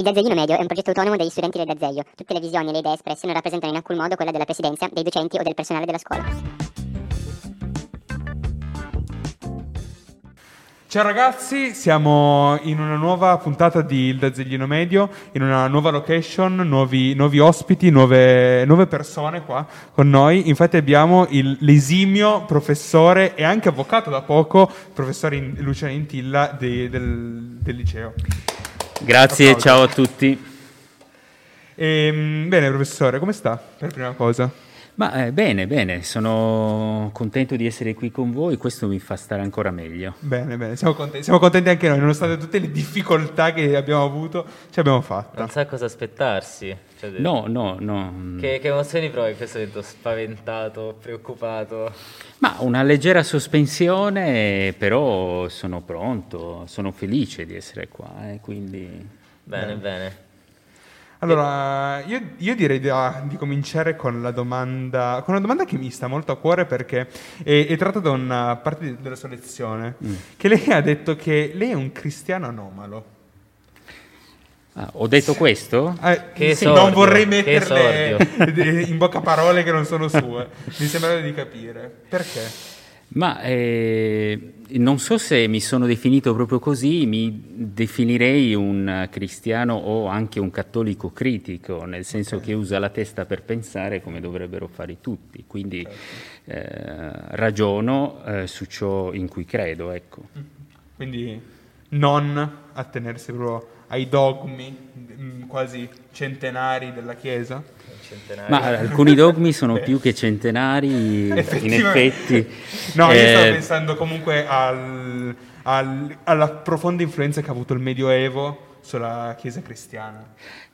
Il Dazeglino Medio è un progetto autonomo degli studenti del Dazeglio. Tutte le visioni e le idee espresse non rappresentano in alcun modo quella della presidenza, dei docenti o del personale della scuola. Ciao ragazzi, siamo in una nuova puntata di Il Dazeglino Medio, in una nuova location, nuovi, nuovi ospiti, nuove, nuove, persone qua con noi. Infatti abbiamo il, l'esimio professore e anche avvocato da poco, professore in, Luciano Intilla de, del, del liceo. Grazie, ciao a tutti. E, ehm, bene, professore, come sta per prima cosa? Ma eh, bene, bene, sono contento di essere qui con voi, questo mi fa stare ancora meglio. Bene, bene, siamo contenti, siamo contenti anche noi, nonostante tutte le difficoltà che abbiamo avuto, ce l'abbiamo fatta. Non sa cosa aspettarsi. Cioè, no, no, no. Che, che emozioni provi in questo momento? Spaventato, preoccupato? Ma una leggera sospensione, però sono pronto, sono felice di essere qua, eh, quindi... Bene, bene. bene. Allora, io, io direi di, di, cominciare con la domanda, con una domanda che mi sta molto a cuore perché è, è tratta da una parte della sua lezione, mm. che lei ha detto che lei è un cristiano anomalo. Ah, ho detto questo? Eh, che sì, sordio, non vorrei metterle in bocca parole che non sono sue. Mi sembra di capire. Perché? Ma eh, non so se mi sono definito proprio così, mi definirei un cristiano o anche un cattolico critico, nel senso okay. che usa la testa per pensare come dovrebbero fare tutti, quindi certo. eh, ragiono eh, su ciò in cui credo. Ecco. Mm-hmm. Quindi non attenersi proprio ai dogmi mm, quasi centenari della Chiesa? Centenari. Ma alcuni dogmi sono più che centenari, in effetti. No, io stavo eh, pensando comunque al, al, alla profonda influenza che ha avuto il Medioevo sulla Chiesa cristiana.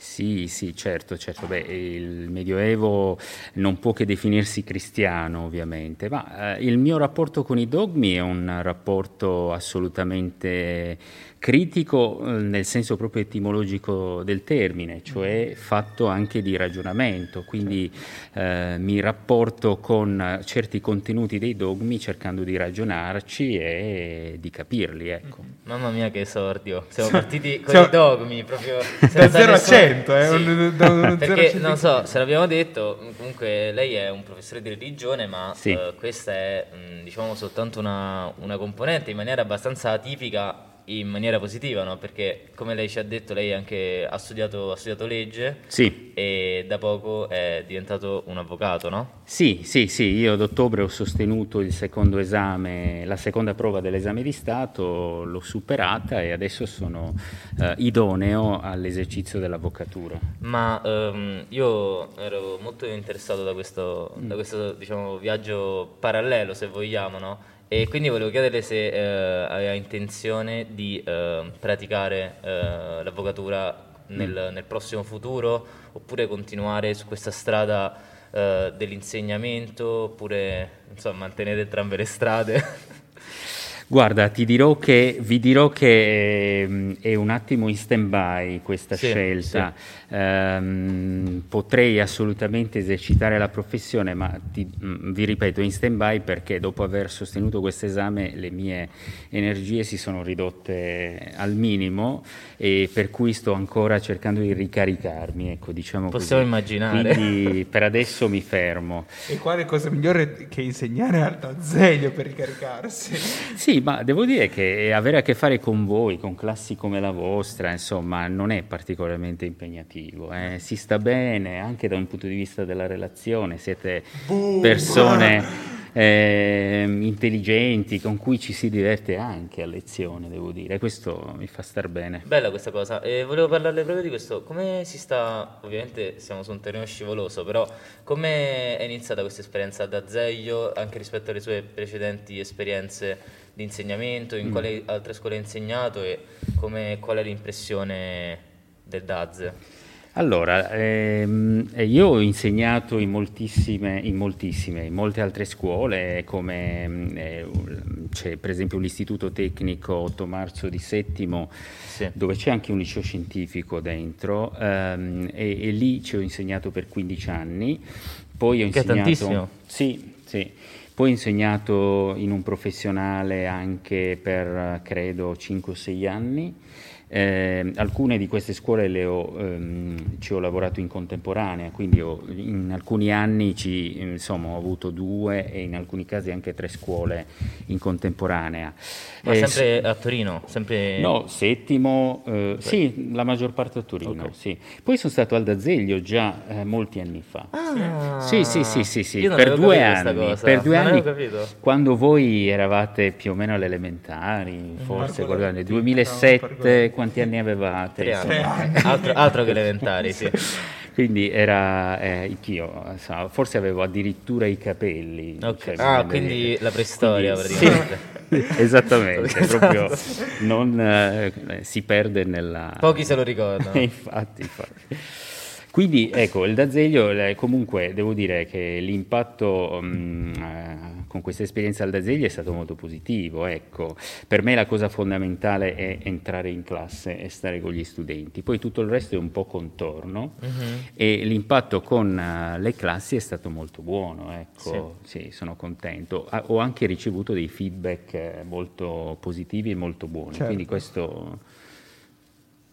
Sì, sì, certo, certo. Beh, il Medioevo non può che definirsi cristiano, ovviamente, ma eh, il mio rapporto con i dogmi è un rapporto assolutamente critico eh, nel senso proprio etimologico del termine, cioè fatto anche di ragionamento, quindi eh, mi rapporto con certi contenuti dei dogmi cercando di ragionarci e di capirli. Ecco. Mm-hmm. Mamma mia che esordio, siamo partiti con Siamo... i dogmi proprio da 0 a 100, eh? sì. da, da perché non so se l'abbiamo detto, comunque lei è un professore di religione, ma sì. uh, questa è mh, diciamo soltanto una, una componente in maniera abbastanza atipica in maniera positiva, no? perché come lei ci ha detto, lei anche ha studiato, ha studiato legge sì. e da poco è diventato un avvocato, no? Sì, sì, sì, io ad ottobre ho sostenuto il secondo esame, la seconda prova dell'esame di Stato, l'ho superata e adesso sono eh, idoneo all'esercizio dell'avvocatura. Ma um, io ero molto interessato da questo, mm. da questo diciamo, viaggio parallelo, se vogliamo, no? E quindi volevo chiederle se eh, aveva intenzione di eh, praticare eh, l'avvocatura nel, mm. nel, prossimo futuro oppure continuare su questa strada eh, dell'insegnamento oppure insomma, mantenere entrambe le strade. Guarda, ti dirò che, vi dirò che ehm, è un attimo in stand-by questa sì, scelta. Sì. Um, potrei assolutamente esercitare la professione, ma ti, mm, vi ripeto, in stand-by perché dopo aver sostenuto questo esame le mie energie si sono ridotte al minimo e per cui sto ancora cercando di ricaricarmi. Ecco, diciamo Possiamo così. immaginare. Quindi per adesso mi fermo. E quale cosa migliore che insegnare al Tazeglio per ricaricarsi? Sì, sì, ma devo dire che avere a che fare con voi, con classi come la vostra, insomma, non è particolarmente impegnativo. Eh? Si sta bene anche da un punto di vista della relazione, siete persone eh, intelligenti, con cui ci si diverte anche a lezione, devo dire. Questo mi fa star bene. Bella questa cosa. E volevo parlarle proprio di questo. Come si sta, ovviamente siamo su un terreno scivoloso, però come è iniziata questa esperienza da Zeglio, anche rispetto alle sue precedenti esperienze di insegnamento, in mm. quali altre scuole ha insegnato e come, qual è l'impressione del DAZ? Allora, ehm, io ho insegnato in moltissime, in moltissime, in molte altre scuole, come eh, c'è per esempio l'istituto tecnico 8 marzo di Settimo, sì. dove c'è anche un liceo scientifico dentro, ehm, e, e, lì ci ho insegnato per 15 anni. Poi ho insegnato, che è tantissimo. Sì, sì. Poi ho insegnato in un professionale anche per credo 5 6 anni Eh, alcune di queste scuole ho, ehm, ci ho lavorato in contemporanea, quindi ho, in alcuni anni ci, insomma, ho avuto due e in alcuni casi anche tre scuole in contemporanea. Ma eh, sempre a Torino? Sempre... No, settimo, eh, sì, la maggior parte a Torino, okay. sì. Poi sono stato al Dazeglio già eh, molti anni fa. Ah, sì, sì, sì, sì, sì. per due anni, per due anni quando voi eravate più o meno alle elementari, forse nel 2007, quanti anni avevate? Altro, altro che elementari, sì. quindi era eh, anch'io, forse avevo addirittura i capelli. Okay. Cioè, ah, quindi la preistoria quindi, praticamente. Sì, esattamente, proprio non eh, si perde nella... Pochi se lo ricordano. infatti, infatti. Quindi ecco, il Dazeglio comunque devo dire che l'impatto um, eh, con questa esperienza al Dazeglio è stato molto positivo. Ecco. Per me la cosa fondamentale è entrare in classe e stare con gli studenti, poi tutto il resto è un po' contorno uh-huh. e l'impatto con uh, le classi è stato molto buono. Ecco. Sì. sì sono contento. Ah, ho anche ricevuto dei feedback eh, molto positivi e molto buoni, certo. quindi questo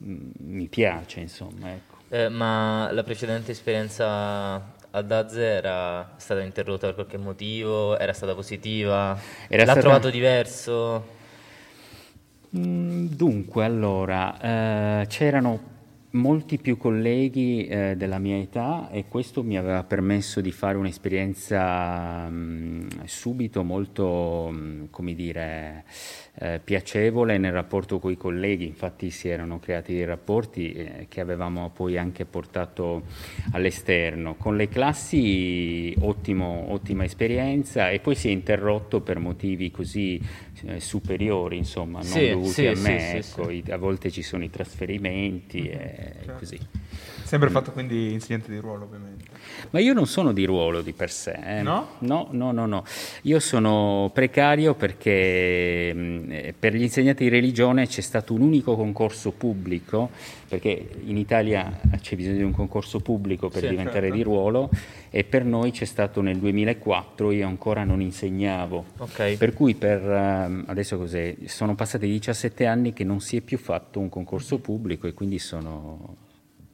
mm, mi piace, insomma. Ecco. Eh, ma la precedente esperienza a Dazze era stata interrotta per qualche motivo? Era stata positiva? Era L'ha stata... trovato diverso? Mm, dunque, allora, eh, c'erano molti più colleghi eh, della mia età e questo mi aveva permesso di fare un'esperienza mh, mm, subito molto, mh, mm, come dire, eh, piacevole nel rapporto con i colleghi, infatti si erano creati dei rapporti eh, che avevamo poi anche portato all'esterno. Con le classi ottimo, ottima esperienza e poi si è interrotto per motivi così eh, superiori, insomma, non sì, dovuti sì, a me, sì, ecco, a volte ci sono i trasferimenti e certo. così. Sempre mm. fatto quindi insegnante di ruolo, ovviamente. Ma io non sono di ruolo di per sé. Eh. No? No, no, no, no. Io sono precario perché mh, mm, per gli insegnanti di religione c'è stato un unico concorso pubblico, perché in Italia c'è bisogno di un concorso pubblico per sì, diventare certo. di ruolo, e per noi c'è stato nel 2004, io ancora non insegnavo. Okay. Per cui per, um, adesso cos'è, sono passati 17 anni che non si è più fatto un concorso pubblico e quindi sono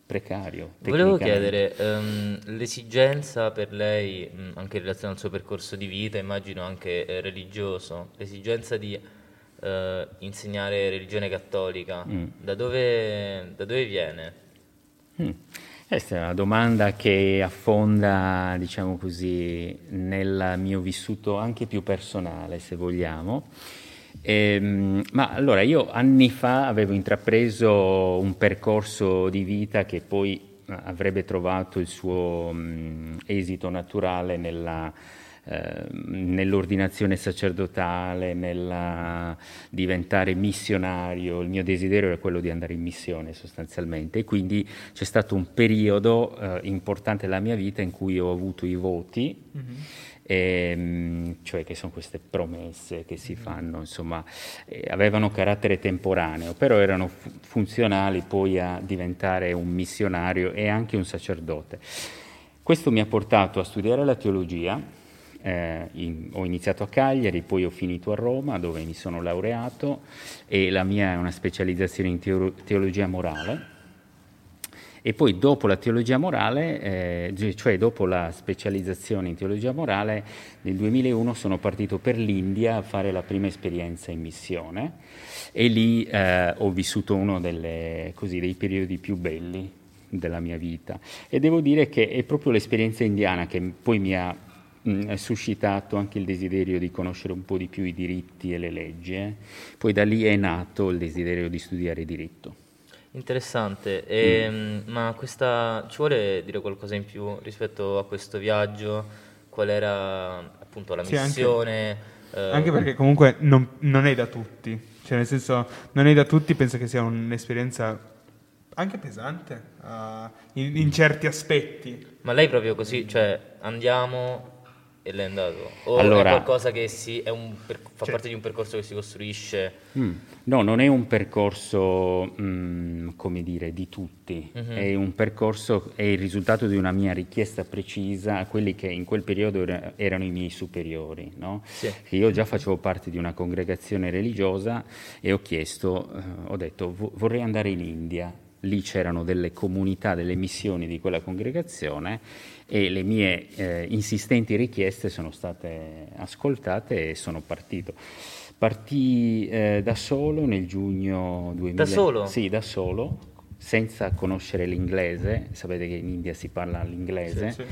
precario. Volevo chiedere, um, l'esigenza per lei, anche in relazione al suo percorso di vita, immagino anche eh, religioso, l'esigenza di eh, insegnare religione cattolica, mm. da, dove, da, dove, viene? Mm. Questa è una domanda che affonda, diciamo così, nel mio vissuto anche più personale, se vogliamo. Ehm, ma allora io anni fa avevo intrapreso un percorso di vita che poi eh, avrebbe trovato il suo mh, mm, esito naturale nella, eh, nell'ordinazione sacerdotale, nel diventare missionario. Il mio desiderio era quello di andare in missione sostanzialmente e quindi c'è stato un periodo eh, importante della mia vita in cui ho avuto i voti. Mm-hmm ehm, cioè che sono queste promesse che si fanno, insomma, eh, avevano carattere temporaneo, però erano fu- funzionali poi a diventare un missionario e anche un sacerdote. Questo mi ha portato a studiare la teologia, eh, in, ho iniziato a Cagliari, poi ho finito a Roma dove mi sono laureato e la mia è una specializzazione in teoro- teologia morale e poi dopo la teologia morale, eh, cioè dopo la specializzazione in teologia morale, nel 2001 sono partito per l'India a fare la prima esperienza in missione e lì eh, ho vissuto uno delle, così, dei periodi più belli della mia vita. E devo dire che è proprio l'esperienza indiana che poi mi ha mh, suscitato anche il desiderio di conoscere un po' di più i diritti e le leggi. Eh. Poi da lì è nato il desiderio di studiare diritto. Interessante, e, mm. ma questa, ci vuole dire qualcosa in più rispetto a questo viaggio? Qual era appunto la sì, missione? Anche, eh... anche, perché comunque non, non, è da tutti, cioè nel senso non è da tutti, penso che sia un'esperienza anche pesante uh, in, in, certi aspetti. Ma lei proprio così, cioè andiamo e lei è andato? O Allora- è qualcosa che si, è un per- fa Cioè- parte di un percorso che si costruisce? Mm. No, non è un percorso, mm, come dire, di tutti, Mhm. è un percorso, è il risultato di una mia richiesta precisa a quelli che in quel periodo era- erano i miei superiori, no? Sì. Che io già facevo parte di una congregazione religiosa e ho chiesto, eh, ho detto "Vo- vorrei andare in India, lì c'erano delle comunità, delle missioni di quella congregazione e le mie eh, insistenti richieste sono state ascoltate e sono partito. Partì eh, da solo nel giugno 2000. Da solo? Sì, da solo, senza conoscere l'inglese. Sapete che in India si parla l'inglese. Sì,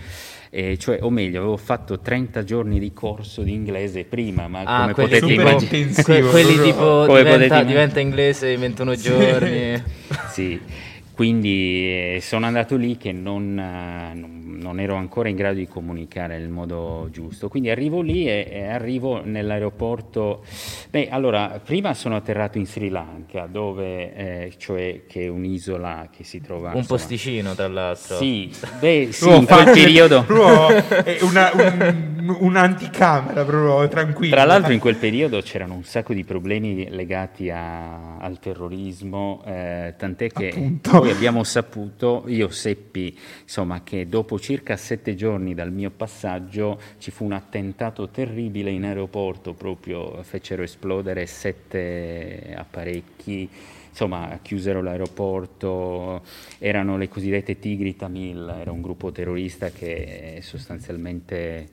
E cioè, o meglio, avevo fatto 30 giorni di corso di inglese prima, ma Ah, come potete immaginare... que- quelli tipo Come diventa, potete- diventa inglese in 21 giorni. Sì, quindi eh, sono andato lì che non, eh, non- non ero ancora in grado di comunicare nel modo giusto. Quindi arrivo lì e, e arrivo nell'aeroporto. Beh, allora, prima sono atterrato in Sri Lanka, dove, eh, cioè, che è un'isola che si trova. un insomma- posticino, tra l'altro. Sì, beh, sì, in quel periodo. una, un- un'anticamera proprio tranquilla. Tra l'altro in quel periodo c'erano un sacco di problemi legati a- al terrorismo, eh, tant'è che Appunto. poi abbiamo saputo, io seppi insomma, che dopo circa sette giorni dal mio passaggio ci fu un attentato terribile in aeroporto, proprio fecero esplodere sette apparecchi. Insomma, chiusero l'aeroporto, erano le cosiddette Tigri Tamil, era un gruppo terrorista che sostanzialmente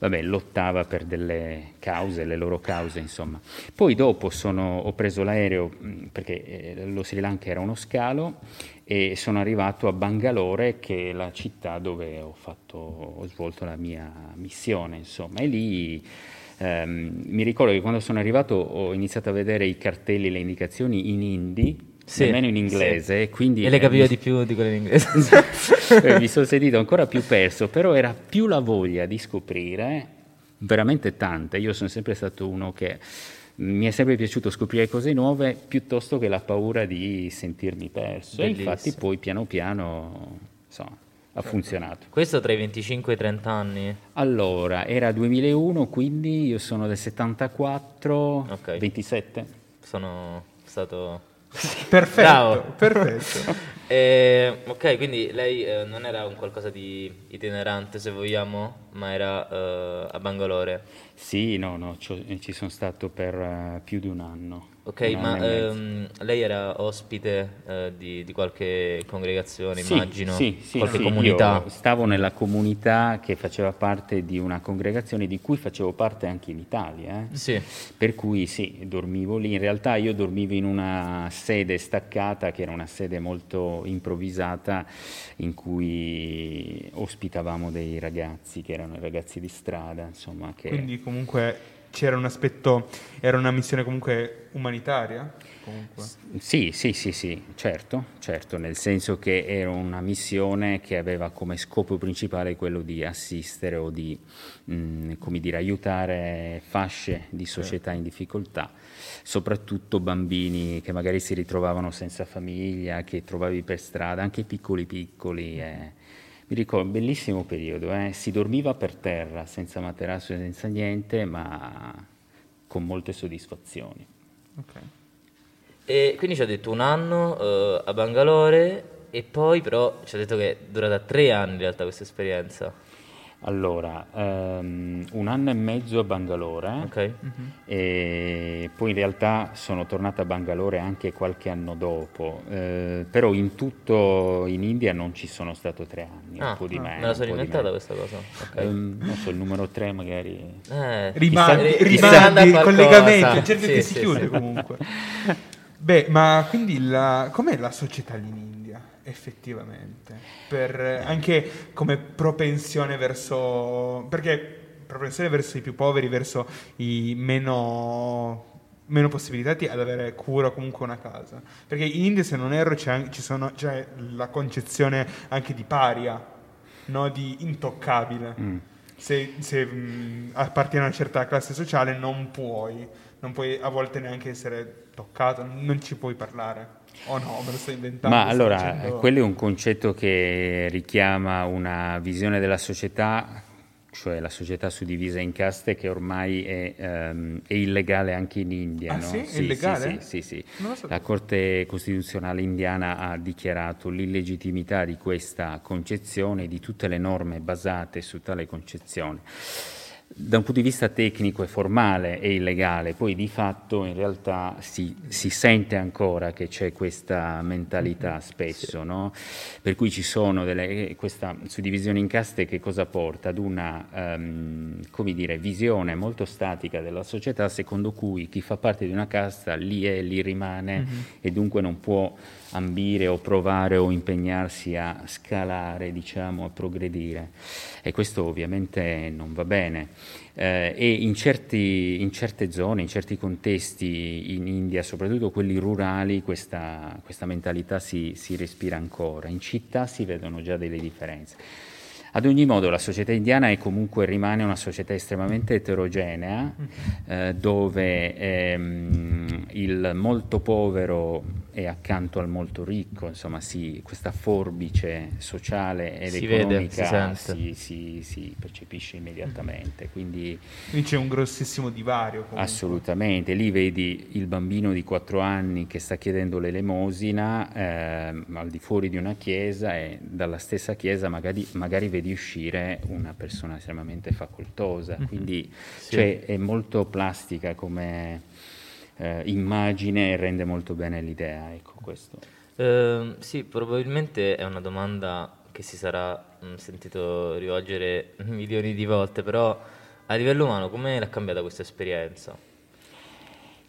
vabbè, lottava per delle cause, le loro cause, insomma. Poi dopo sono- ho preso l'aereo, perché eh, lo Sri Lanka era uno scalo, e sono arrivato a Bangalore, che è la città dove ho, fatto, ho svolto la mia missione, insomma. E lì ehm, mi ricordo che quando sono arrivato ho iniziato a vedere i cartelli, le indicazioni in hindi, Sì, nemmeno in inglese, sì. quindi... E le eh, capiva mi- di più di quelle in inglese. eh, mi sono sentito ancora più perso, però era più la voglia di scoprire, veramente tanta. Io sono sempre stato uno che mi è sempre piaciuto scoprire cose nuove piuttosto che la paura di sentirmi perso. E Bellissimo. infatti poi piano piano insomma, ha funzionato. Questo tra i 25 e i 30 anni? Allora, era 2001, quindi io sono del 74, Ok. 27. Sono stato... Perfetto, Bravo. perfetto. Eh, ok, quindi lei eh, non era un qualcosa di itinerante, se vogliamo, ma era eh, a Bangalore. Sì, no, no, ci- sono stato per eh, più di un anno. Ok, un ma ehm, lei era ospite eh, di, di qualche congregazione, Sì, immagino, sì, sì, qualche sì, comunità. Io stavo nella comunità che faceva parte di una congregazione di cui facevo parte anche in Italia. eh. Sì, Per cui sì, dormivo lì. In realtà io dormivo in una sede staccata, che era una sede molto improvvisata, in cui ospitavamo dei ragazzi, che erano i ragazzi di strada, insomma. Che... Quindi comunque c'era un aspetto, era una missione comunque umanitaria? Comunque. Sì, sì, sì, sì, certo, certo, nel senso che era una missione che aveva come scopo principale quello di assistere o di, mh, come dire, aiutare fasce di società in difficoltà, soprattutto bambini che magari si ritrovavano senza famiglia, che trovavi per strada, anche piccoli piccoli. eh. Mi ricordo, un bellissimo periodo, eh. si dormiva per terra, senza materasso e senza niente, ma con molte soddisfazioni. Ok. e quindi ci ha detto un anno eh, a Bangalore e poi però ci ha detto che è durata tre anni in realtà questa esperienza. Allora, ehm, un anno e mezzo a Bangalore Ok? e poi in realtà sono tornato a Bangalore anche qualche anno dopo, eh, però in tutto in India non ci sono stato tre anni, Ah, un po' di ah, meno. me la sono inventata questa cosa. Ok. Ehm, non so, il numero tre magari... Eh, rimandi, rimanda a qualcosa. collegamenti, certo Sì, che sì, si chiude sì. comunque. Beh, ma quindi la, com'è la società lì in India, effettivamente? Per, anche come propensione verso... Perché propensione verso i più poveri, verso i meno meno possibilitati ad avere cura o comunque una casa. Perché in India, se non erro, c'è, anche- ci sono- c'è la concezione anche di paria, no? di intoccabile. Mm. Se, se, mh, appartieni a una certa classe sociale non puoi, non puoi a volte neanche essere toccato, non ci puoi parlare. O no, me lo sto inventando. Ma sto allora, dicendo- quello è un concetto che richiama una visione della società cioè la società suddivisa in caste che ormai è, ehm, è illegale anche in India. Ah, no? sì? È illegale? Sì, sì, sì. La Corte Costituzionale indiana ha dichiarato l'illegittimità di questa concezione e di tutte le norme basate su tale concezione. Da un punto di vista tecnico e formale è illegale, poi di fatto in realtà si, si sente ancora che c'è questa mentalità spesso, no? per cui ci sono delle, questa suddivisione in caste che cosa porta? Ad una come dire, visione molto statica della società secondo cui chi fa parte di una casta lì è, lì rimane e dunque non può ambire o provare o impegnarsi a scalare, diciamo, a progredire. E questo ovviamente non va bene. Eh, e in, certi, in, certe zone, in certi contesti in India, soprattutto quelli rurali, questa, questa mentalità si, si respira ancora. In città si vedono già delle differenze. Ad ogni modo la società indiana è comunque rimane una società estremamente eterogenea, eh, dove ehm, il molto povero è accanto al molto ricco, insomma si, questa forbice sociale ed Si vede, economica si sente. si, si- si percepisce immediatamente. Quindi Quindi c'è un grossissimo divario. comunque. Assolutamente, lì vedi il bambino di 4 anni che sta chiedendo l'elemosina ehm, al di fuori di una chiesa e dalla stessa chiesa magari, magari vedi uscire una persona estremamente facoltosa, quindi cioè, è molto plastica come eh, immagine e rende molto bene l'idea, ecco questo. Ehm, sì, probabilmente è una domanda che si sarà mm, sentito rivolgere milioni di volte, però a livello umano come l'ha cambiata questa esperienza?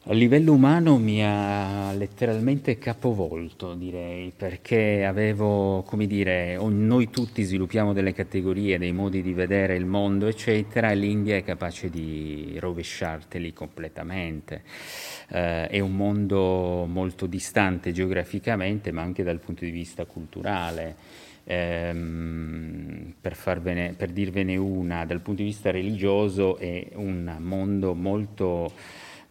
A livello umano mi ha letteralmente capovolto, direi, perché avevo, come dire, noi tutti sviluppiamo delle categorie, dei modi di vedere il mondo, eccetera, e l'India è capace di rovesciarteli completamente. Eh, è un mondo molto distante geograficamente, ma anche dal punto di vista culturale. Ehm, per, farvene- per dirvene una, dal punto di vista religioso è un mondo molto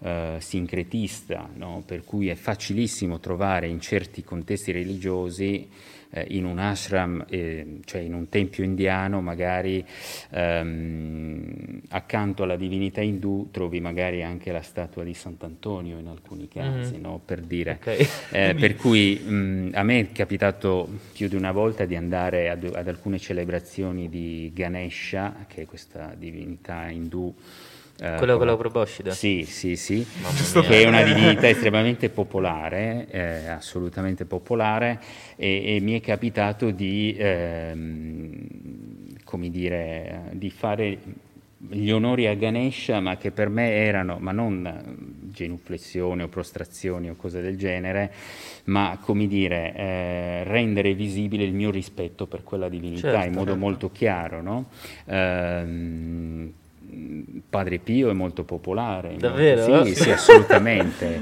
eh, sincretista, no? per cui è facilissimo trovare in certi contesti religiosi, eh, in un ashram, eh, cioè in un tempio indiano, magari ehm, accanto alla divinità indù trovi magari anche la statua di Sant'Antonio in alcuni casi, Mhm. no? per dire. Ok. Eh, per cui mh, a me è capitato più di una volta di andare ad, ad alcune celebrazioni di Ganesha, che è questa divinità indù. Eh, Quello con la proboscide? Sì, sì, sì. Che è una divinità estremamente popolare, eh, assolutamente popolare, e, e mi è capitato di, ehm, come dire, di fare gli onori a Ganesha, ma che per me erano, ma non eh, genuflessioni o prostrazioni o cose del genere, ma come dire, eh, rendere visibile il mio rispetto per quella divinità Certo, in modo certo. molto chiaro, no? Ehm, Padre Pio è molto popolare. molto- Davvero? Sì, sì, assolutamente.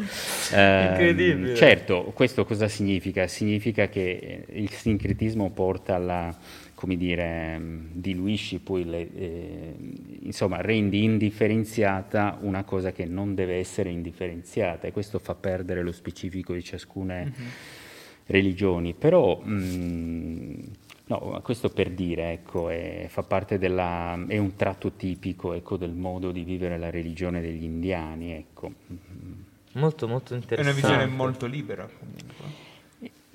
Incredibile. certo, questo cosa significa? Significa che il sincretismo porta alla, come dire, mh, diluisci poi, le, eh, insomma, rendi indifferenziata una cosa che non deve essere indifferenziata e questo fa perdere lo specifico di ciascuna religioni. Però, mh, no, questo per dire, ecco, è, fa parte della, è un tratto tipico, ecco, del modo di vivere la religione degli indiani, ecco. Molto molto È una interessante. visione molto libera comunque.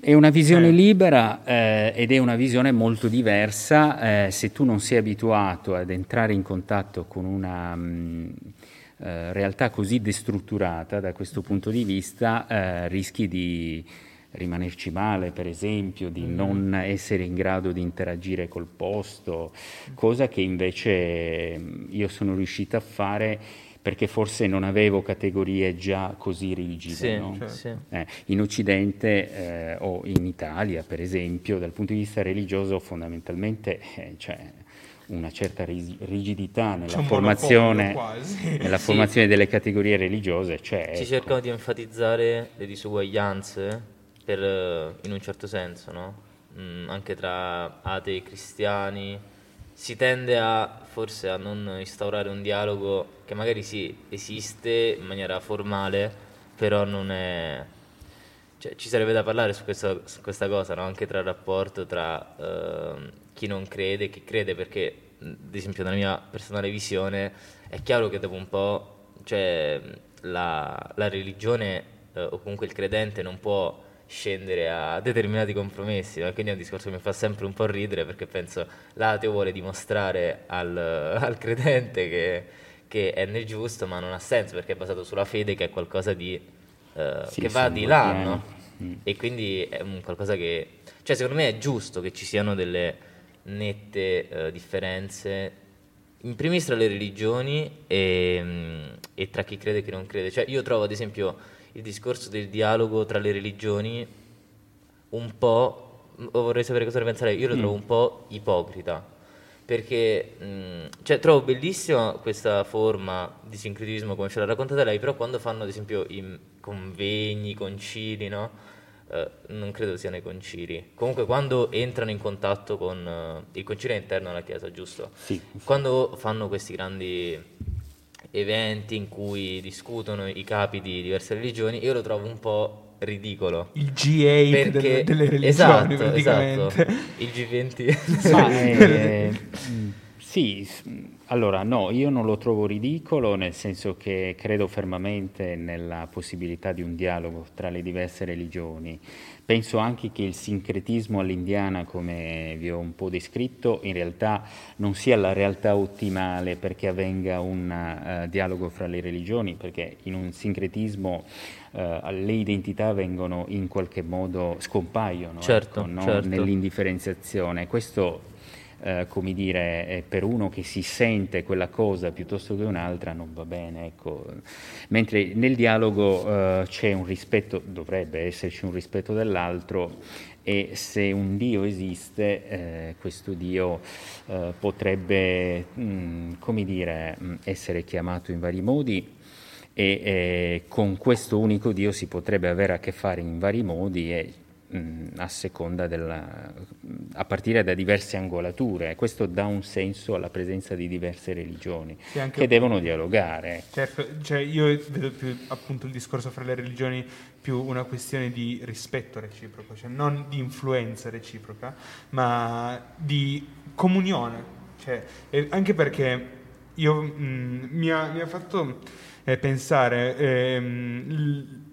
È una visione Eh. libera eh, ed è una visione molto diversa. eh, se tu non sei abituato ad entrare in contatto con una mh, eh, realtà così destrutturata da questo punto di vista, eh, rischi di rimanerci male, per esempio, di non essere in grado di interagire col posto, cosa che invece mh, io sono riuscita a fare perché forse non avevo categorie già così rigide. Sì, no? sì. Eh, in Occidente eh, o in Italia, per esempio, dal punto di vista religioso, fondamentalmente eh, c'è una certa ris- rigidità nella formazione, nella Sì. formazione delle categorie religiose. Cioè, Ci ecco. cercano di enfatizzare le disuguaglianze per, eh, in un certo senso, no? Mm, anche tra atei e cristiani. Si tende a forse a non instaurare un dialogo che magari sì, esiste in maniera formale, però non è... Cioè, ci sarebbe da parlare su, questo- su questa cosa, no? Anche tra il rapporto tra ehm, chi non crede e chi crede, perché ad esempio nella mia personale visione, è chiaro che dopo un po', cioè, la, la religione eh, o comunque il credente non può scendere a determinati compromessi, no? quindi è un discorso che mi fa sempre un po' ridere perché penso l'ateo vuole dimostrare al, al credente che, che, è nel giusto, ma non ha senso perché è basato sulla fede che è qualcosa di, uh, sì, che va di là, no? mm. e quindi è un qualcosa che, cioè secondo me è giusto che ci siano delle nette uh, differenze in primis tra le religioni e, mm, e tra chi crede e chi non crede, cioè io trovo ad esempio il discorso del dialogo tra le religioni un po', vorrei sapere cosa ne pensa lei, io lo mm. trovo un po' ipocrita, perché mh, mm, cioè, trovo bellissima questa forma di sincretismo come ce l'ha raccontata lei, però quando fanno ad esempio i convegni, i concili, no? Uh, non credo siano i concili. Comunque, quando entrano in contatto con uh, il concilio interno alla Chiesa, giusto? Sì. Quando fanno questi grandi eventi in cui discutono i capi di diverse religioni, io lo trovo un po' ridicolo. Il G8 perché, delle, delle religioni, esatto. Esatto. Il G20. Ma, eh, sì, allora no, io non lo trovo ridicolo, nel senso che credo fermamente nella possibilità di un dialogo tra le diverse religioni. Penso anche che il sincretismo all'indiana, come vi ho un po' descritto, in realtà non sia la realtà ottimale perché avvenga un uh, dialogo fra le religioni, perché in un sincretismo uh, le identità vengono in qualche modo scompaiono certo, ecco, no? certo. nell'indifferenziazione. Questo eh, come dire, eh, per uno che si sente quella cosa piuttosto che un'altra non va bene. Ecco. Mentre nel dialogo eh, c'è un rispetto, dovrebbe esserci un rispetto dell'altro e se un Dio esiste, eh, questo Dio potrebbe, mh, mm, come dire, mm, essere chiamato in vari modi e con questo unico Dio si potrebbe avere a che fare in vari modi e a seconda della, a partire da diverse angolature. Questo dà un senso alla presenza di diverse religioni sì, che devono dialogare. Certo, cioè io vedo più appunto il discorso fra le religioni più una questione di rispetto reciproco, cioè non di influenza reciproca, ma di comunione. Cioè, anche perché io, mh, mi, ha, mi, ha, fatto eh, pensare ehm, l-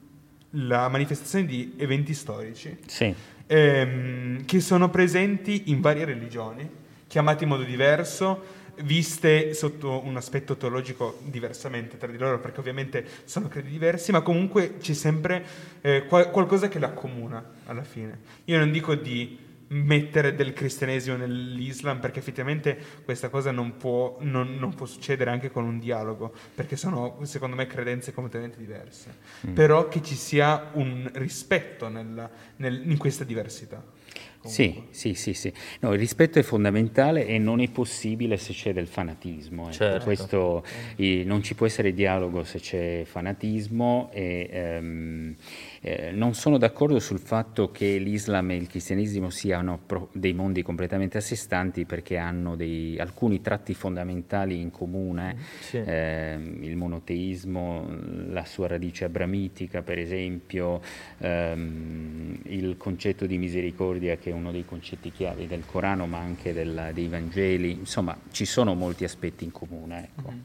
la manifestazione di eventi storici sì. ehm, che sono presenti in varie religioni, chiamati in modo diverso, viste sotto un aspetto teologico diversamente tra di loro, perché ovviamente sono credi diversi, ma comunque c'è sempre eh, qual- qualcosa che l'accomuna alla fine. Io non dico di mettere del cristianesimo nell'Islam perché effettivamente questa cosa non può, non, non può, succedere anche con un dialogo perché sono secondo me credenze completamente diverse mm. però che ci sia un rispetto nella, nel, in questa diversità sì, sì, sì, sì. No, il rispetto è fondamentale e non è possibile se c'è del fanatismo. Ecco. Certo. Questo, eh, non ci può essere dialogo se c'è fanatismo e ehm, eh, non sono d'accordo sul fatto che l'Islam e il cristianesimo siano pro- dei mondi completamente a sé stanti perché hanno dei, alcuni tratti fondamentali in comune, sì. eh, il monoteismo, la sua radice abramitica per esempio, ehm, il concetto di misericordia che è uno dei concetti chiave del Corano ma anche del, dei Vangeli, insomma ci sono molti aspetti in comune. Ecco. Mm-hmm.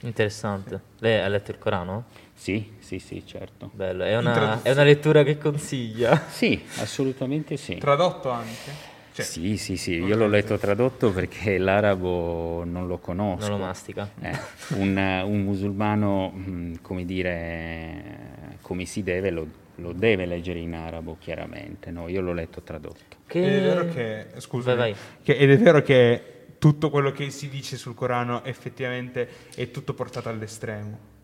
Interessante. Lei ha letto il Corano? Sì, sì, sì, certo. Bello, è una, è una lettura che consiglia? Sì, assolutamente sì. Tradotto anche? Cioè, sì, sì, sì, io l'ho letto tradotto perché l'arabo non lo conosco. Non lo mastica. Eh, un, un, musulmano, mm, come dire, come si deve, lo, lo, deve leggere in arabo chiaramente, no? Io l'ho letto tradotto. Che... Ed è vero che, scusa, ed è vero che tutto quello che si dice sul Corano effettivamente è tutto portato all'estremo.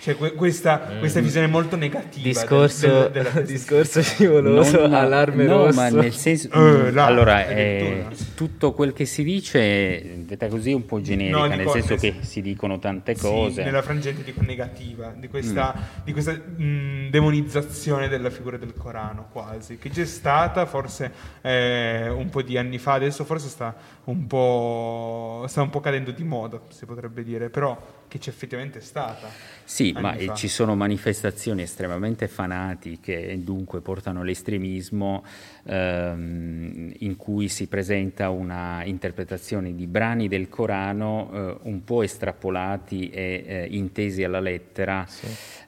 Cioè, questa, mm. questa, visione molto negativa discorso, del, del, discorso scivoloso, non, allarme no, rosso. ma nel senso, uh, là, allora, eh, tutto quel che si dice, detta così, è un po' generica, no, nel senso che si dicono tante cose. Sì, nella frangente dico negativa, di questa, mm. di questa mh, demonizzazione della figura del Corano, quasi, che c'è stata forse eh, un po' di anni fa, adesso forse sta un po', sta un po' cadendo di moda, si potrebbe dire, però che c'è effettivamente stata. Sì, ma fa. ci sono manifestazioni estremamente fanatiche e dunque portano all'estremismo ehm, in cui si presenta una interpretazione di brani del Corano eh, un po' estrapolati e eh, intesi alla lettera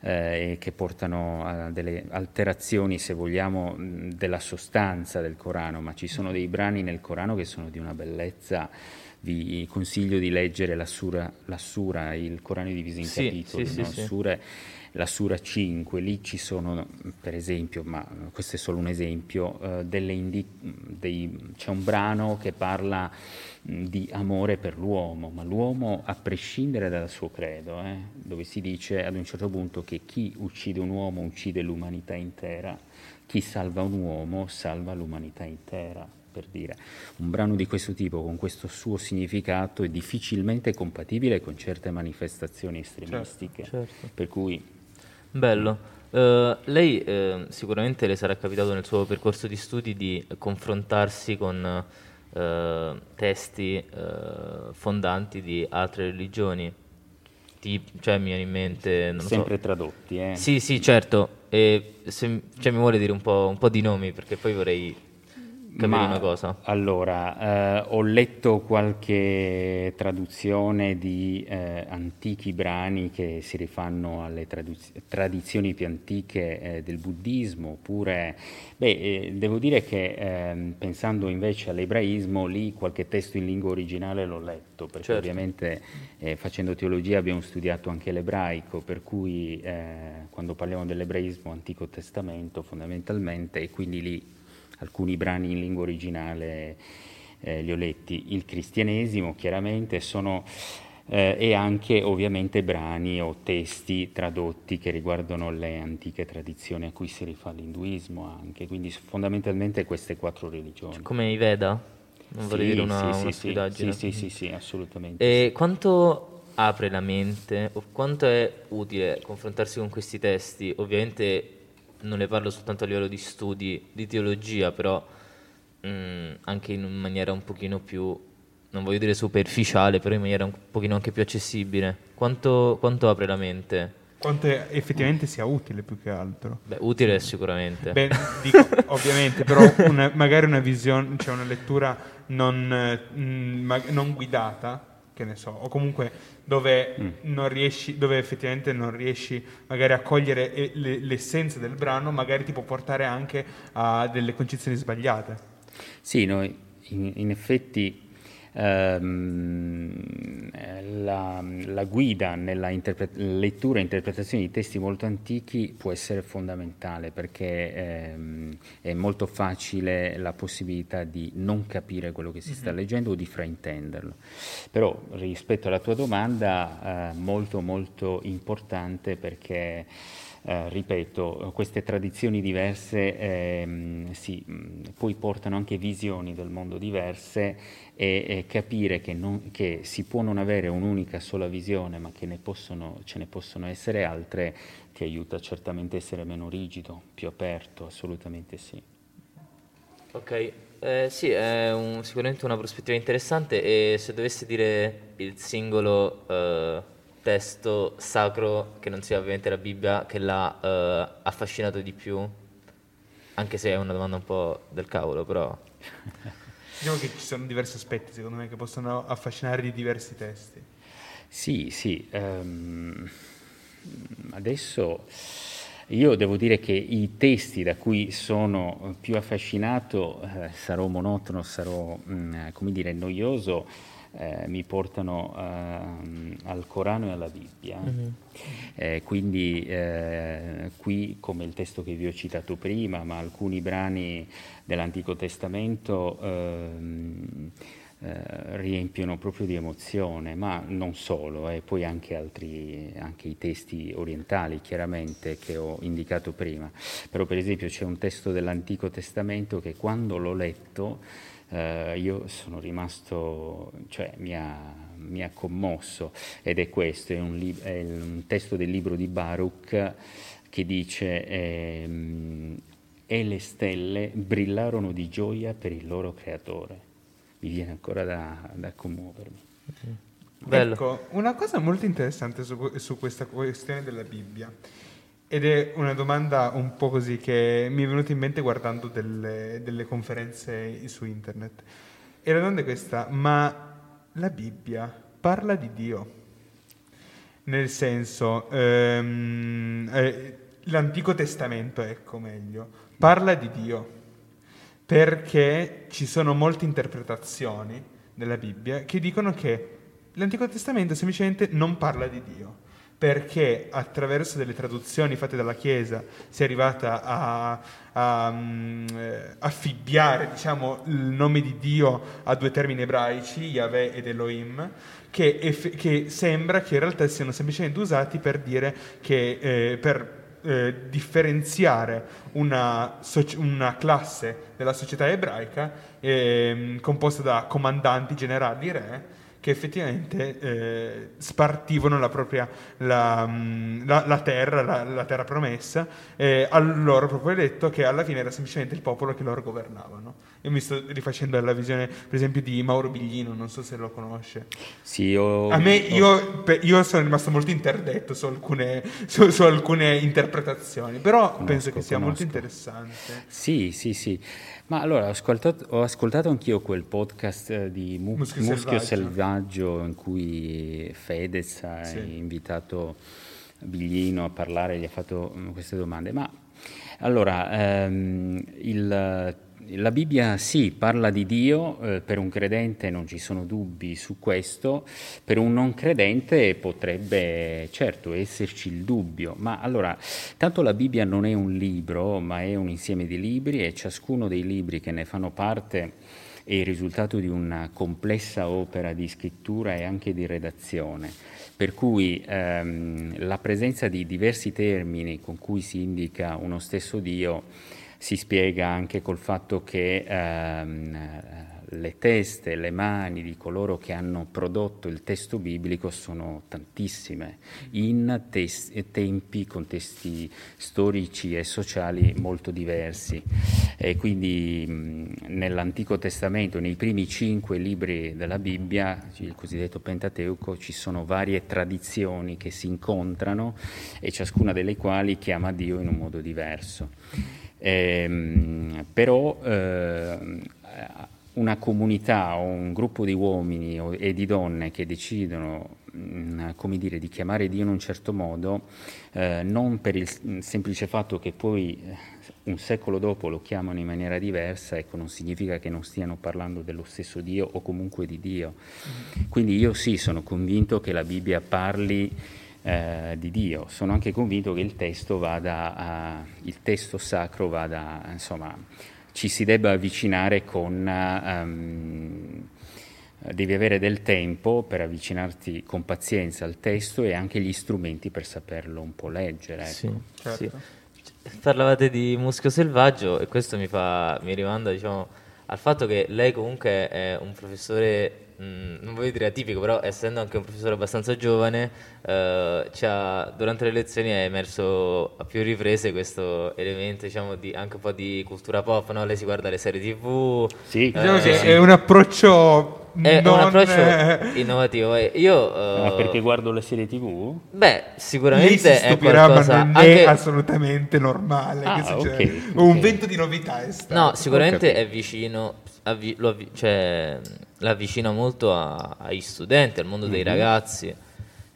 eh, e che portano a delle alterazioni, se vogliamo, della sostanza del Corano, ma ci sono dei brani nel Corano che sono di una bellezza vi consiglio di leggere la sura, la sura il Corano è diviso in Sì, capitoli, sì, no? sì. Sure, la Sura 5, lì ci sono, per esempio, ma questo è solo un esempio, eh, delle indi- dei- c'è un brano che parla di amore per l'uomo, ma l'uomo a prescindere dal suo credo, eh, dove si dice ad un certo punto che chi uccide un uomo uccide l'umanità intera, chi salva un uomo salva l'umanità intera per dire. Un brano di questo tipo, con questo suo significato, è difficilmente compatibile con certe manifestazioni estremistiche. certo. Per cui Bello. Eh, lei eh, sicuramente le sarà capitato nel suo percorso di studi di confrontarsi con eh, testi fondanti di altre religioni. Tip- cioè mi viene in mente, lo so. sempre tradotti. Eh. Sì, sì, certo. E se, cioè, mi vuole dire un po', un po' di nomi perché poi vorrei capire Ma, una cosa. Allora, eh, ho letto qualche traduzione di eh, antichi brani che si rifanno alle traduz- tradizioni più antiche eh, del buddismo, oppure, beh, eh, devo dire che ehm, pensando invece all'ebraismo, lì qualche testo in lingua originale l'ho letto, perché Certo. ovviamente eh, facendo teologia abbiamo studiato anche l'ebraico, per cui eh, quando parliamo dell'ebraismo, Antico Testamento fondamentalmente, e quindi lì alcuni brani in lingua originale eh, li ho letti. Il cristianesimo chiaramente sono eh, e anche ovviamente brani o testi tradotti che riguardano le antiche tradizioni a cui si rifà l'induismo anche, quindi fondamentalmente queste quattro religioni. Come i Veda? Non vorrei Sì, dire una, sì, una sì, sì, stupidaggine. sì, sì, sì, sì, assolutamente. E quanto apre la mente o quanto è utile confrontarsi con questi testi? Ovviamente non ne parlo soltanto a livello di studi di teologia, però mm, anche in maniera un pochino più, non voglio dire superficiale, però in maniera un pochino anche più accessibile. Quanto, quanto apre la mente? Quanto è- effettivamente sia utile più che altro. Beh, utile sicuramente. Beh, dico, ovviamente, però una- magari una visione, cioè una lettura non, mh, ma- non guidata, che ne so, o comunque dove, non riesci, dove effettivamente non riesci magari a cogliere eh, le- l'essenza del brano, magari ti può portare anche a delle concezioni sbagliate. Sì, noi in, in effetti ehm, eh, la, la guida nella interpre- lettura e interpretazione di testi molto antichi può essere fondamentale perché ehm, è molto facile la possibilità di non capire quello che si sta leggendo o di fraintenderlo. Però rispetto alla tua domanda, eh, molto molto importante perché eh, ripeto, queste tradizioni diverse ehm, sì, mh, poi portano anche visioni del mondo diverse e, e capire che, non- che si può non avere un'unica sola visione, ma che ne possono- ce ne possono essere altre, ti aiuta certamente a essere meno rigido, più aperto, assolutamente sì. Ok, eh, sì, è un- sicuramente una prospettiva interessante e se dovessi dire il singolo eh, testo sacro, che non sia ovviamente la Bibbia, che l'ha eh, affascinato di più, anche se è una domanda un po' del cavolo, però... Diciamo che ci sono diversi aspetti, secondo me, che possono affascinare di diversi testi. Sì, sì. ehm, adesso io devo dire che i testi da cui sono più affascinato, eh, sarò monotono, sarò, mm, come dire, noioso, eh, mi portano ehm, al Corano e alla Bibbia. Eh, quindi eh, qui, come il testo che vi ho citato prima, ma alcuni brani dell'Antico Testamento ehm, eh, riempiono proprio di emozione, ma non solo, e poi anche altri, anche i testi orientali, chiaramente, che ho indicato prima. Però per esempio c'è un testo dell'Antico Testamento che quando l'ho letto eh, io sono rimasto, cioè mi ha, mi ha commosso ed è questo, è un, lib- è un testo del libro di Baruch che dice ehm, e le stelle brillarono di gioia per il loro creatore. Mi viene ancora da, da commuovermi. Bello. Ecco, una cosa molto interessante su, su questa questione della Bibbia, ed è una domanda un po' così che mi è venuta in mente guardando delle, delle conferenze su internet. E la domanda è questa, ma la Bibbia parla di Dio? Nel senso, ehm, eh, l'Antico Testamento, ecco meglio, parla di Dio perché ci sono molte interpretazioni della Bibbia che dicono che l'Antico Testamento semplicemente non parla di Dio, perché attraverso delle traduzioni fatte dalla Chiesa si è arrivata a, a um, affibbiare diciamo, il nome di Dio a due termini ebraici, Yahweh ed Elohim, che, eff- che sembra che in realtà siano semplicemente usati per dire che eh, per eh, differenziare una, soci- una, classe della società ebraica eh, composta da comandanti, generali, re, che effettivamente eh, spartivano la propria la, mm, la, la terra, terra promessa, eh, al loro proprio eletto, che alla fine era semplicemente il popolo che loro governavano. Io mi sto rifacendo alla visione, per esempio, di Mauro Biglino, non so se lo conosce. Sì, io... A me, io, io sono rimasto molto interdetto su alcune, su, su alcune interpretazioni, però conosco, penso che sia conosco. molto interessante. Sì, sì, sì. Ma allora, ho ascoltato, ho ascoltato anch'io quel podcast eh, di Mu- Muschio, Muschio Selvaggio. Selvaggio. in cui Fedez ha sì. invitato Biglino a parlare, gli ha fatto mm, queste domande. Ma allora, ehm, il la Bibbia sì, parla di Dio, eh, per un credente non ci sono dubbi su questo, per un non credente potrebbe certo esserci il dubbio, ma allora, tanto la Bibbia non è un libro, ma è un insieme di libri e ciascuno dei libri che ne fanno parte è il risultato di una complessa opera di scrittura e anche di redazione, per cui ehm, la presenza di diversi termini con cui si indica uno stesso Dio si spiega anche col fatto che ehm, le teste, le mani di coloro che hanno prodotto il testo biblico sono tantissime, in tes- tempi, contesti storici e sociali molto diversi. E quindi mh, nell'Antico Testamento, nei primi cinque libri della Bibbia, il cosiddetto Pentateuco, ci sono varie tradizioni che si incontrano e ciascuna delle quali chiama Dio in un modo diverso. Eh, però eh, una comunità o un gruppo di uomini e di donne che decidono mm, come dire, di chiamare Dio in un certo modo, eh, non per il semplice fatto che poi eh, un secolo dopo lo chiamano in maniera diversa, ecco, non significa che non stiano parlando dello stesso Dio o comunque di Dio. Mm-hmm. Quindi io sì, sono convinto che la Bibbia parli eh, di Dio. Sono anche convinto che il testo, vada a, il testo sacro vada, insomma, ci si debba avvicinare con... Um, devi avere del tempo per avvicinarti con pazienza al testo e anche gli strumenti per saperlo un po' leggere. Ecco. Sì, certo. sì. Parlavate di Muschio Selvaggio e questo mi, fa, mi rimanda diciamo, al fatto che lei comunque è un professore Mm, non voglio dire atipico, però essendo anche un professore abbastanza giovane, eh, durante le lezioni è emerso a più riprese questo elemento, diciamo, di, anche un po' di cultura pop, no? Lei si guarda le serie tv. Sì, eh, diciamo sì. è un approccio è non... un approccio innovativo. Io, uh... Ma perché guardo le serie TV? Beh, sicuramente è qualcosa ma non anche... è assolutamente normale. Ah, okay, un okay. vento di novità è stato. No, sicuramente è vicino, avvi- avvi- cioè, l'avvicina molto a- agli studenti, al mondo mm-hmm. dei mhm. ragazzi.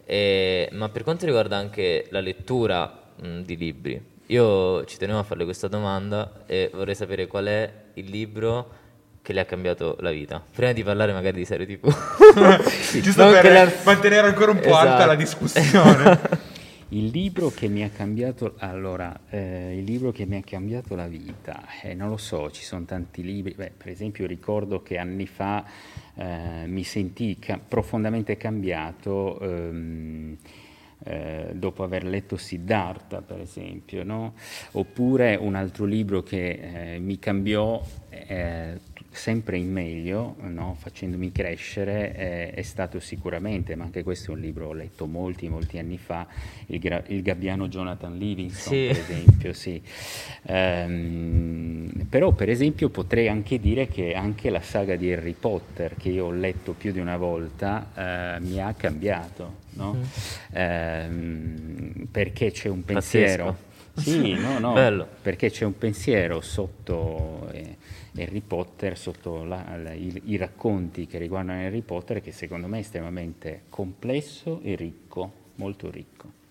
E... ma per quanto riguarda anche la lettura mh, di libri, io ci tenevo a farle questa domanda e vorrei sapere qual è il libro che le ha cambiato la vita. Prima di parlare magari di serie TV. Giusto per la... mantenere ancora un po' esatto. alta la discussione. il libro che mi ha cambiato, allora, eh, il libro che mi ha cambiato la vita, eh, non lo so, ci sono tanti libri, Beh, per esempio ricordo che anni fa eh, mi sentii ca- profondamente cambiato ehm, eh, dopo aver letto Siddhartha, per esempio, no? oppure un altro libro che eh, mi cambiò eh, sempre in meglio, no? facendomi crescere, eh, è stato sicuramente, ma anche questo è un libro, ho letto molti, molti anni fa, il, gra- il gabbiano Jonathan Livingston, Sì. per esempio, sì. Ehm, però per esempio potrei anche dire che anche la saga di Harry Potter, che io ho letto più di una volta, eh, mi ha cambiato, no? Ehm, perché c'è un pensiero... Sì, no, no, perché c'è un pensiero sotto eh, Harry Potter, sotto la- la- i, i racconti che riguardano Harry Potter, che secondo me è estremamente complesso e ricco, molto ricco.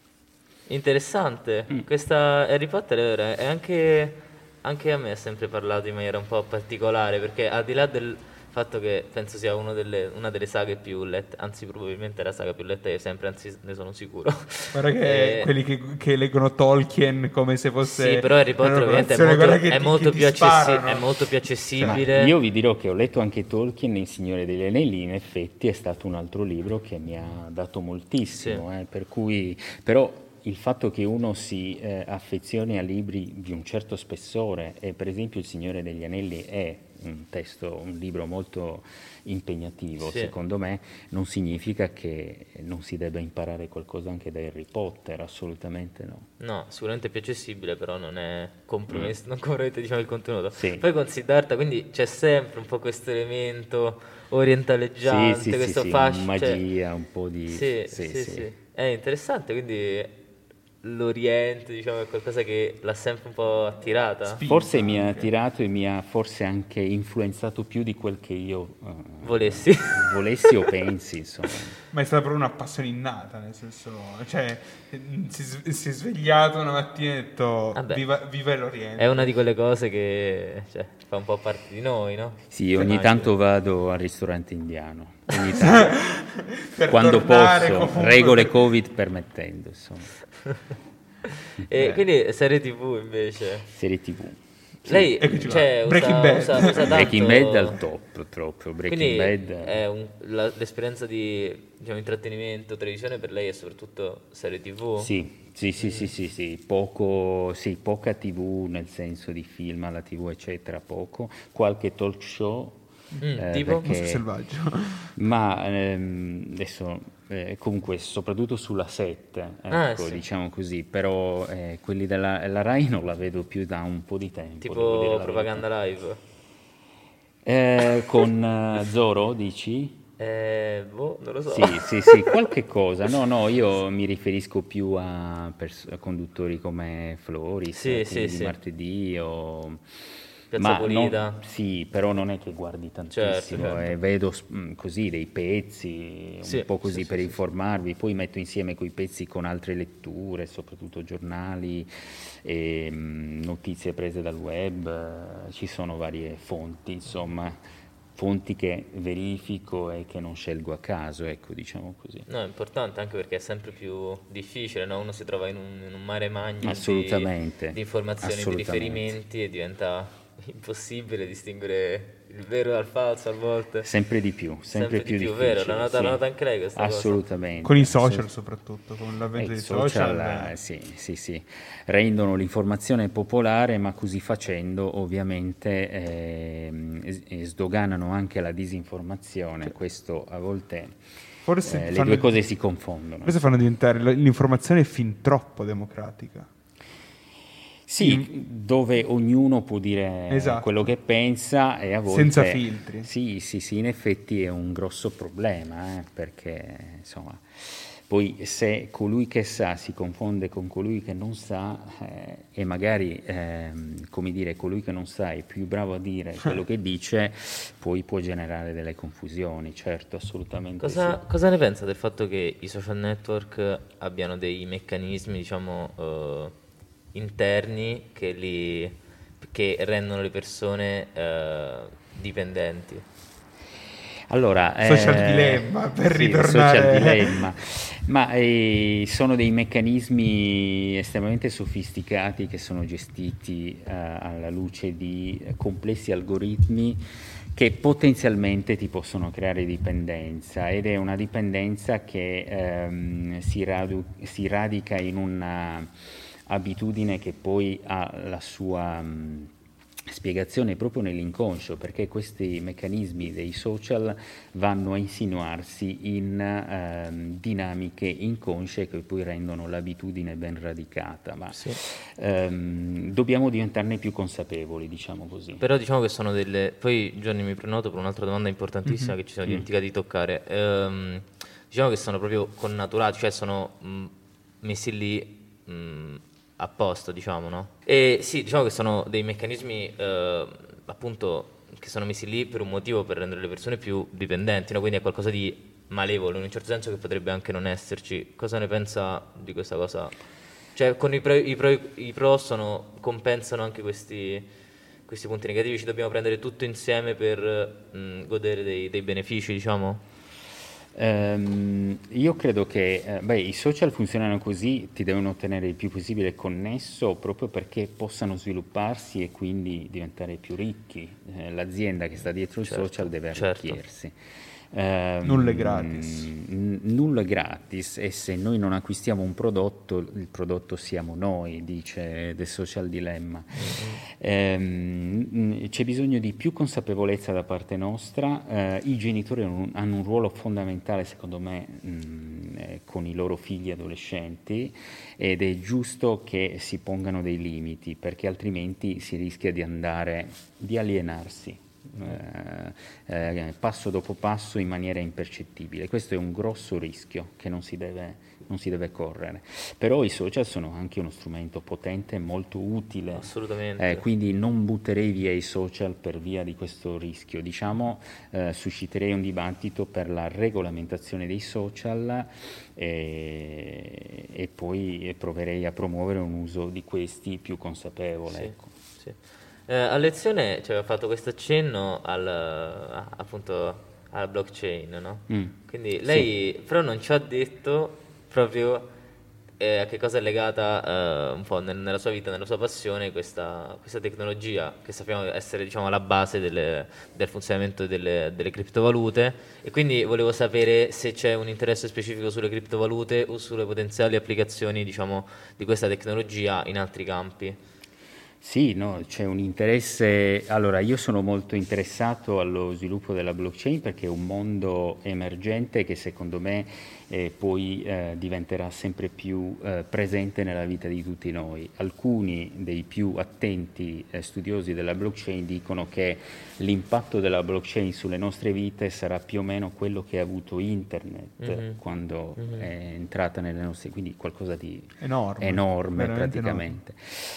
Interessante, Mm. questa Harry Potter è anche, anche a me ha sempre parlato in maniera un po' particolare, perché al di là del fatto che penso sia uno delle- una delle saghe più lette, anzi probabilmente è la saga più letta di sempre, anzi ne sono sicuro. Guarda che Eh, quelli che, che leggono Tolkien come se fosse Sì, però Harry Potter ovviamente è molto, che è ti- molto accessi- è molto più Ma accessibile. io vi dirò che ho letto anche Tolkien, Il Signore degli Anelli, in effetti è stato un altro libro che mi ha dato moltissimo, eh, per cui, però il fatto che uno si eh, affezioni a libri di un certo spessore, e per esempio Il Signore degli Anelli è un testo, un libro molto impegnativo, Sì. secondo me, non significa che non si debba imparare qualcosa anche da Harry Potter, assolutamente no. No, sicuramente è più accessibile, però non è compromesso, non compromette diciamo, il contenuto. Mm. Sì. Poi con Siddhartha, quindi c'è sempre un po' questo elemento orientaleggiante, sì, sì, questo sì, fascio. cioè- magia, un po' di... Sì, sì, sì, È interessante, quindi l'Oriente, diciamo, è qualcosa che l'ha sempre un po' attirata. Spi- Forse mi ha attirato e mi ha forse anche influenzato più di quel che io eh, Volessi. volessi o pensi, insomma. Ma è stata proprio una passione innata, nel senso, cioè, si, si è svegliato una mattina e ha detto Vabbè. viva, viva l'Oriente. È una di quelle cose che cioè, fa un po' parte di noi, no? Sì, ogni tanto vado al ristorante indiano, tanto, Per quando posso, comunque- regole Covid permettendo, insomma. E Eh. quindi serie TV invece. Serie TV. Lei Eccoci qua. cioè, usa, Breaking Bad. usa- usa tanto- Breaking Bad al top, proprio. Breaking Quindi Bad. è un- la- l'esperienza di diciamo, intrattenimento, televisione per lei è soprattutto serie TV? Sì, sì, sì, sì, sì, sì, poco, sì, poca TV nel senso di film alla TV, eccetera, poco. Qualche talk show. Mm, eh, tipo? perché- Mostro selvaggio. Ma ehm, adesso eh, comunque soprattutto sulla 7, ecco, Ah, sì. diciamo così, però eh, quelli della la Rai non la vedo più da un po' di tempo. Tipo la propaganda live? Eh, con eh, Zoro, dici? Eh, boh, non lo so. Sì, sì, sì, qualche cosa. No, no, io mi riferisco più a, pers- a conduttori come Floris, Sì, quindi sì, di sì. martedì o... Piazza Ma Pulita. non- sì, però non è che guardi tantissimo, Certo, certo. eh, vedo s- mm, così dei pezzi, Sì, un po' così sì, per sì, informarvi, poi metto insieme quei pezzi con altre letture, soprattutto giornali, e, mm, notizie prese dal web, eh, ci sono varie fonti, insomma, fonti che verifico e che non scelgo a caso, ecco, diciamo così. No, è importante anche perché è sempre più difficile, no? Uno si trova in un, in un mare magno di, di informazioni, di riferimenti e diventa impossibile distinguere il vero dal falso a volte. Sempre di più, sempre, Sempre di più più, vero? difficile, La nota- la nota anche lei questa cosa? Assolutamente. Con i social assolut- soprattutto, con Eh, l'avvento i dei social, social. eh, sì, sì, sì, rendono l'informazione popolare, ma così facendo ovviamente eh, sdoganano anche la disinformazione. Questo a volte Forse eh, le due cose si confondono. Forse fanno diventare l'informazione fin troppo democratica. Sì, dove ognuno può dire Esatto. quello che pensa e a volte... Senza filtri. Sì, sì, sì, in effetti è un grosso problema, eh, perché insomma, poi se colui che sa si confonde con colui che non sa eh, e magari, ehm, come dire, colui che non sa è più bravo a dire quello che dice, poi può generare delle confusioni, certo, assolutamente Cosa, sì. cosa ne pensa del fatto che i social network abbiano dei meccanismi, diciamo, eh, interni che, li, che rendono le persone eh, dipendenti? Allora, Social eh, dilemma, per sì, ritornare- social dilemma. Ma eh, sono dei meccanismi estremamente sofisticati che sono gestiti eh, alla luce di complessi algoritmi che potenzialmente ti possono creare dipendenza ed è una dipendenza che ehm, si, radu- si radica in una abitudine che poi ha la sua... mh, spiegazione proprio nell'inconscio, perché questi meccanismi dei social vanno a insinuarsi in ehm, dinamiche inconsce che poi rendono l'abitudine ben radicata, ma Sì. ehm, dobbiamo diventarne più consapevoli, diciamo così. Però diciamo che sono delle... Poi Gianni mi prenoto per un'altra domanda importantissima che ci siamo dimenticati di toccare. Ehm, diciamo che sono proprio connaturati, cioè sono mh, messi lì mh, apposta, diciamo, no? E sì, diciamo che sono dei meccanismi eh, appunto che sono messi lì per un motivo, per rendere le persone più dipendenti, no? Quindi è qualcosa di malevolo, in un certo senso che potrebbe anche non esserci. Cosa ne pensa di questa cosa? Cioè, con i pro, i pro, i pro sono, compensano anche questi, questi punti negativi, ci dobbiamo prendere tutto insieme per mh, godere dei, dei benefici, diciamo? Ehm, io credo che eh, beh, i social funzionano così, ti devono tenere il più possibile connesso proprio perché possano svilupparsi e quindi diventare più ricchi. Eh, l'azienda che sta dietro il Certo, social deve certo. Ehm, Nulla è gratis. n- nulla è gratis e se noi non acquistiamo un prodotto, il prodotto siamo noi, dice The Social Dilemma. Mh, c'è bisogno di più consapevolezza da parte nostra, eh, i genitori hanno un, ruolo fondamentale secondo me mh, eh, con i loro figli adolescenti ed è giusto che si pongano dei limiti perché altrimenti si rischia di andare, di alienarsi eh, eh, passo dopo passo in maniera impercettibile. Questo è un grosso rischio che non si deve, non si deve correre. Però i social sono anche uno strumento potente e molto utile. Assolutamente. Eh, quindi non butterei via i social per via di questo rischio. Diciamo, eh, susciterei un dibattito per la regolamentazione dei social e, e poi proverei a promuovere un uso di questi più consapevole. Sì, ecco. sì. Eh, a lezione ci aveva fatto questo accenno al, a- appunto alla blockchain, no? Mm. Quindi lei però non ci ha detto proprio eh, a che cosa è legata eh, un po' nel- nella sua vita, nella sua passione questa, questa tecnologia che sappiamo essere diciamo la base delle- del funzionamento delle, delle criptovalute e quindi volevo sapere se c'è un interesse specifico sulle criptovalute o sulle potenziali applicazioni diciamo di questa tecnologia in altri campi. Sì, no, c'è un interesse. Allora, io sono molto interessato allo sviluppo della blockchain perché è un mondo emergente che secondo me eh, poi eh, diventerà sempre più eh, presente nella vita di tutti noi. Alcuni dei più attenti eh, studiosi della blockchain dicono che l'impatto della blockchain sulle nostre vite sarà più o meno quello che ha avuto internet Mhm. quando è entrata nelle nostre, quindi qualcosa di Enorme, enorme praticamente.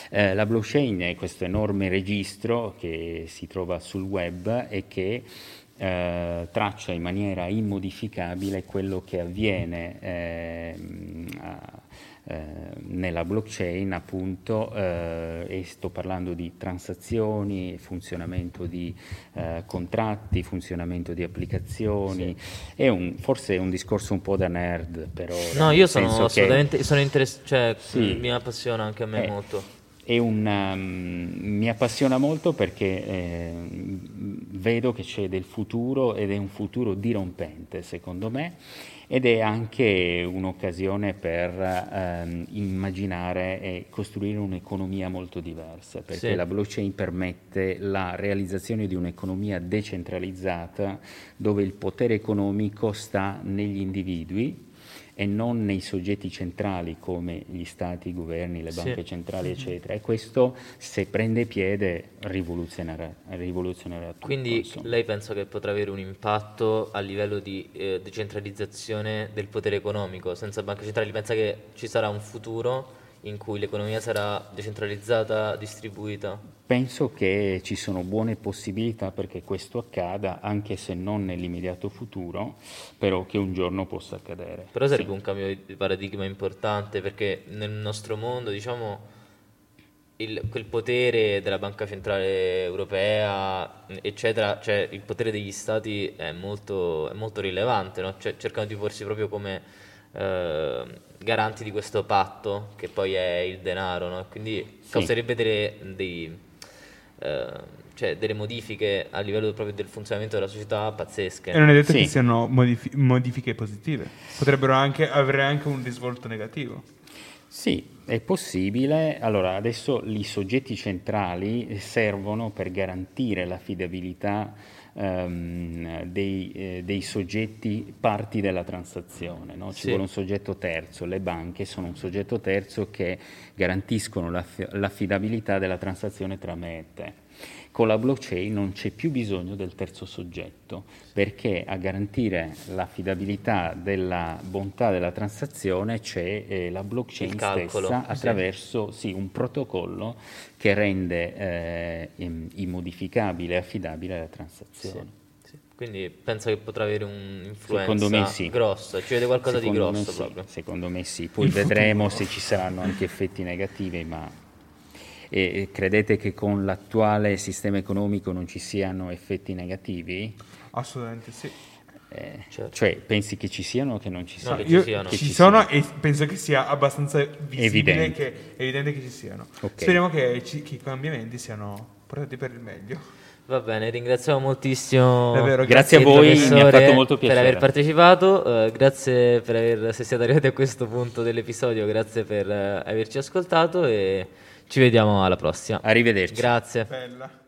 Eh, la blockchain è questo enorme registro che si trova sul web e che eh, traccia in maniera immodificabile quello che avviene ehm, eh, nella blockchain appunto eh, e sto parlando di transazioni, funzionamento di eh, contratti, funzionamento di applicazioni. È un, forse è un discorso un po' da nerd, però No, io sono che- assolutamente sono interess- cioè Sì. mi appassiona anche a me Eh, molto. È una- mi appassiona molto perché eh, vedo che c'è del futuro ed è un futuro dirompente secondo me ed è anche un'occasione per ehm, immaginare e costruire un'economia molto diversa perché Sì. la blockchain permette la realizzazione di un'economia decentralizzata dove il potere economico sta negli individui e non nei soggetti centrali come gli stati, i governi, le Sì. banche centrali, eccetera. E questo, se prende piede, rivoluzionerà, rivoluzionerà tutto. Quindi insomma. lei pensa che potrà avere un impatto a livello di eh, decentralizzazione del potere economico senza banche centrali? Pensa che ci sarà un futuro in cui l'economia sarà decentralizzata, distribuita? Penso che ci sono buone possibilità perché questo accada, anche se non nell'immediato futuro, però che un giorno possa accadere. Però sarebbe Sì. un cambio di paradigma importante perché nel nostro mondo, diciamo, il- quel potere della Banca Centrale Europea, eccetera, cioè il potere degli stati è molto, è molto rilevante, no? Cioè, cercano di porsi proprio come eh, garanti di questo patto che poi è il denaro, no? Quindi causerebbe delle, dei, eh, cioè, delle modifiche a livello proprio del funzionamento della società pazzesche. E non è detto Sì. che siano modifi- modifiche positive, potrebbero anche avere anche un risvolto negativo. Sì, è possibile. Allora, adesso i soggetti centrali servono per garantire l'affidabilità ehm, dei, eh, dei, soggetti parti della transazione. No? Ci sì. vuole un soggetto terzo, le banche sono un soggetto terzo che garantiscono l'aff- l'affidabilità della transazione tra me e te. Con la blockchain non c'è più bisogno del terzo soggetto, perché a garantire l'affidabilità della bontà della transazione c'è eh, la blockchain stessa attraverso sì. Sì, un protocollo che rende eh, immodificabile e affidabile la transazione. Sì. Quindi penso che potrà avere un'influenza grossa, ci vede qualcosa secondo di grosso proprio. Secondo me sì, poi vedremo se ci saranno anche effetti negativi, ma e credete che con l'attuale sistema economico non ci siano effetti negativi? Assolutamente sì. Eh, certo. Cioè, pensi che ci siano o che non ci siano? No, ci, siano. ci, ci sono e penso che sia abbastanza visibile evidente. che, evidente che ci siano. Okay. Speriamo che, ci, che, i cambiamenti siano portati per il meglio. Va bene, ringraziamo moltissimo. Davvero, grazie, grazie a voi, mi ha fatto molto piacere. Per aver partecipato, uh, grazie per aver, se siete arrivati a questo punto dell'episodio, grazie per uh, averci ascoltato e ci vediamo alla prossima. Arrivederci. Grazie. Bella.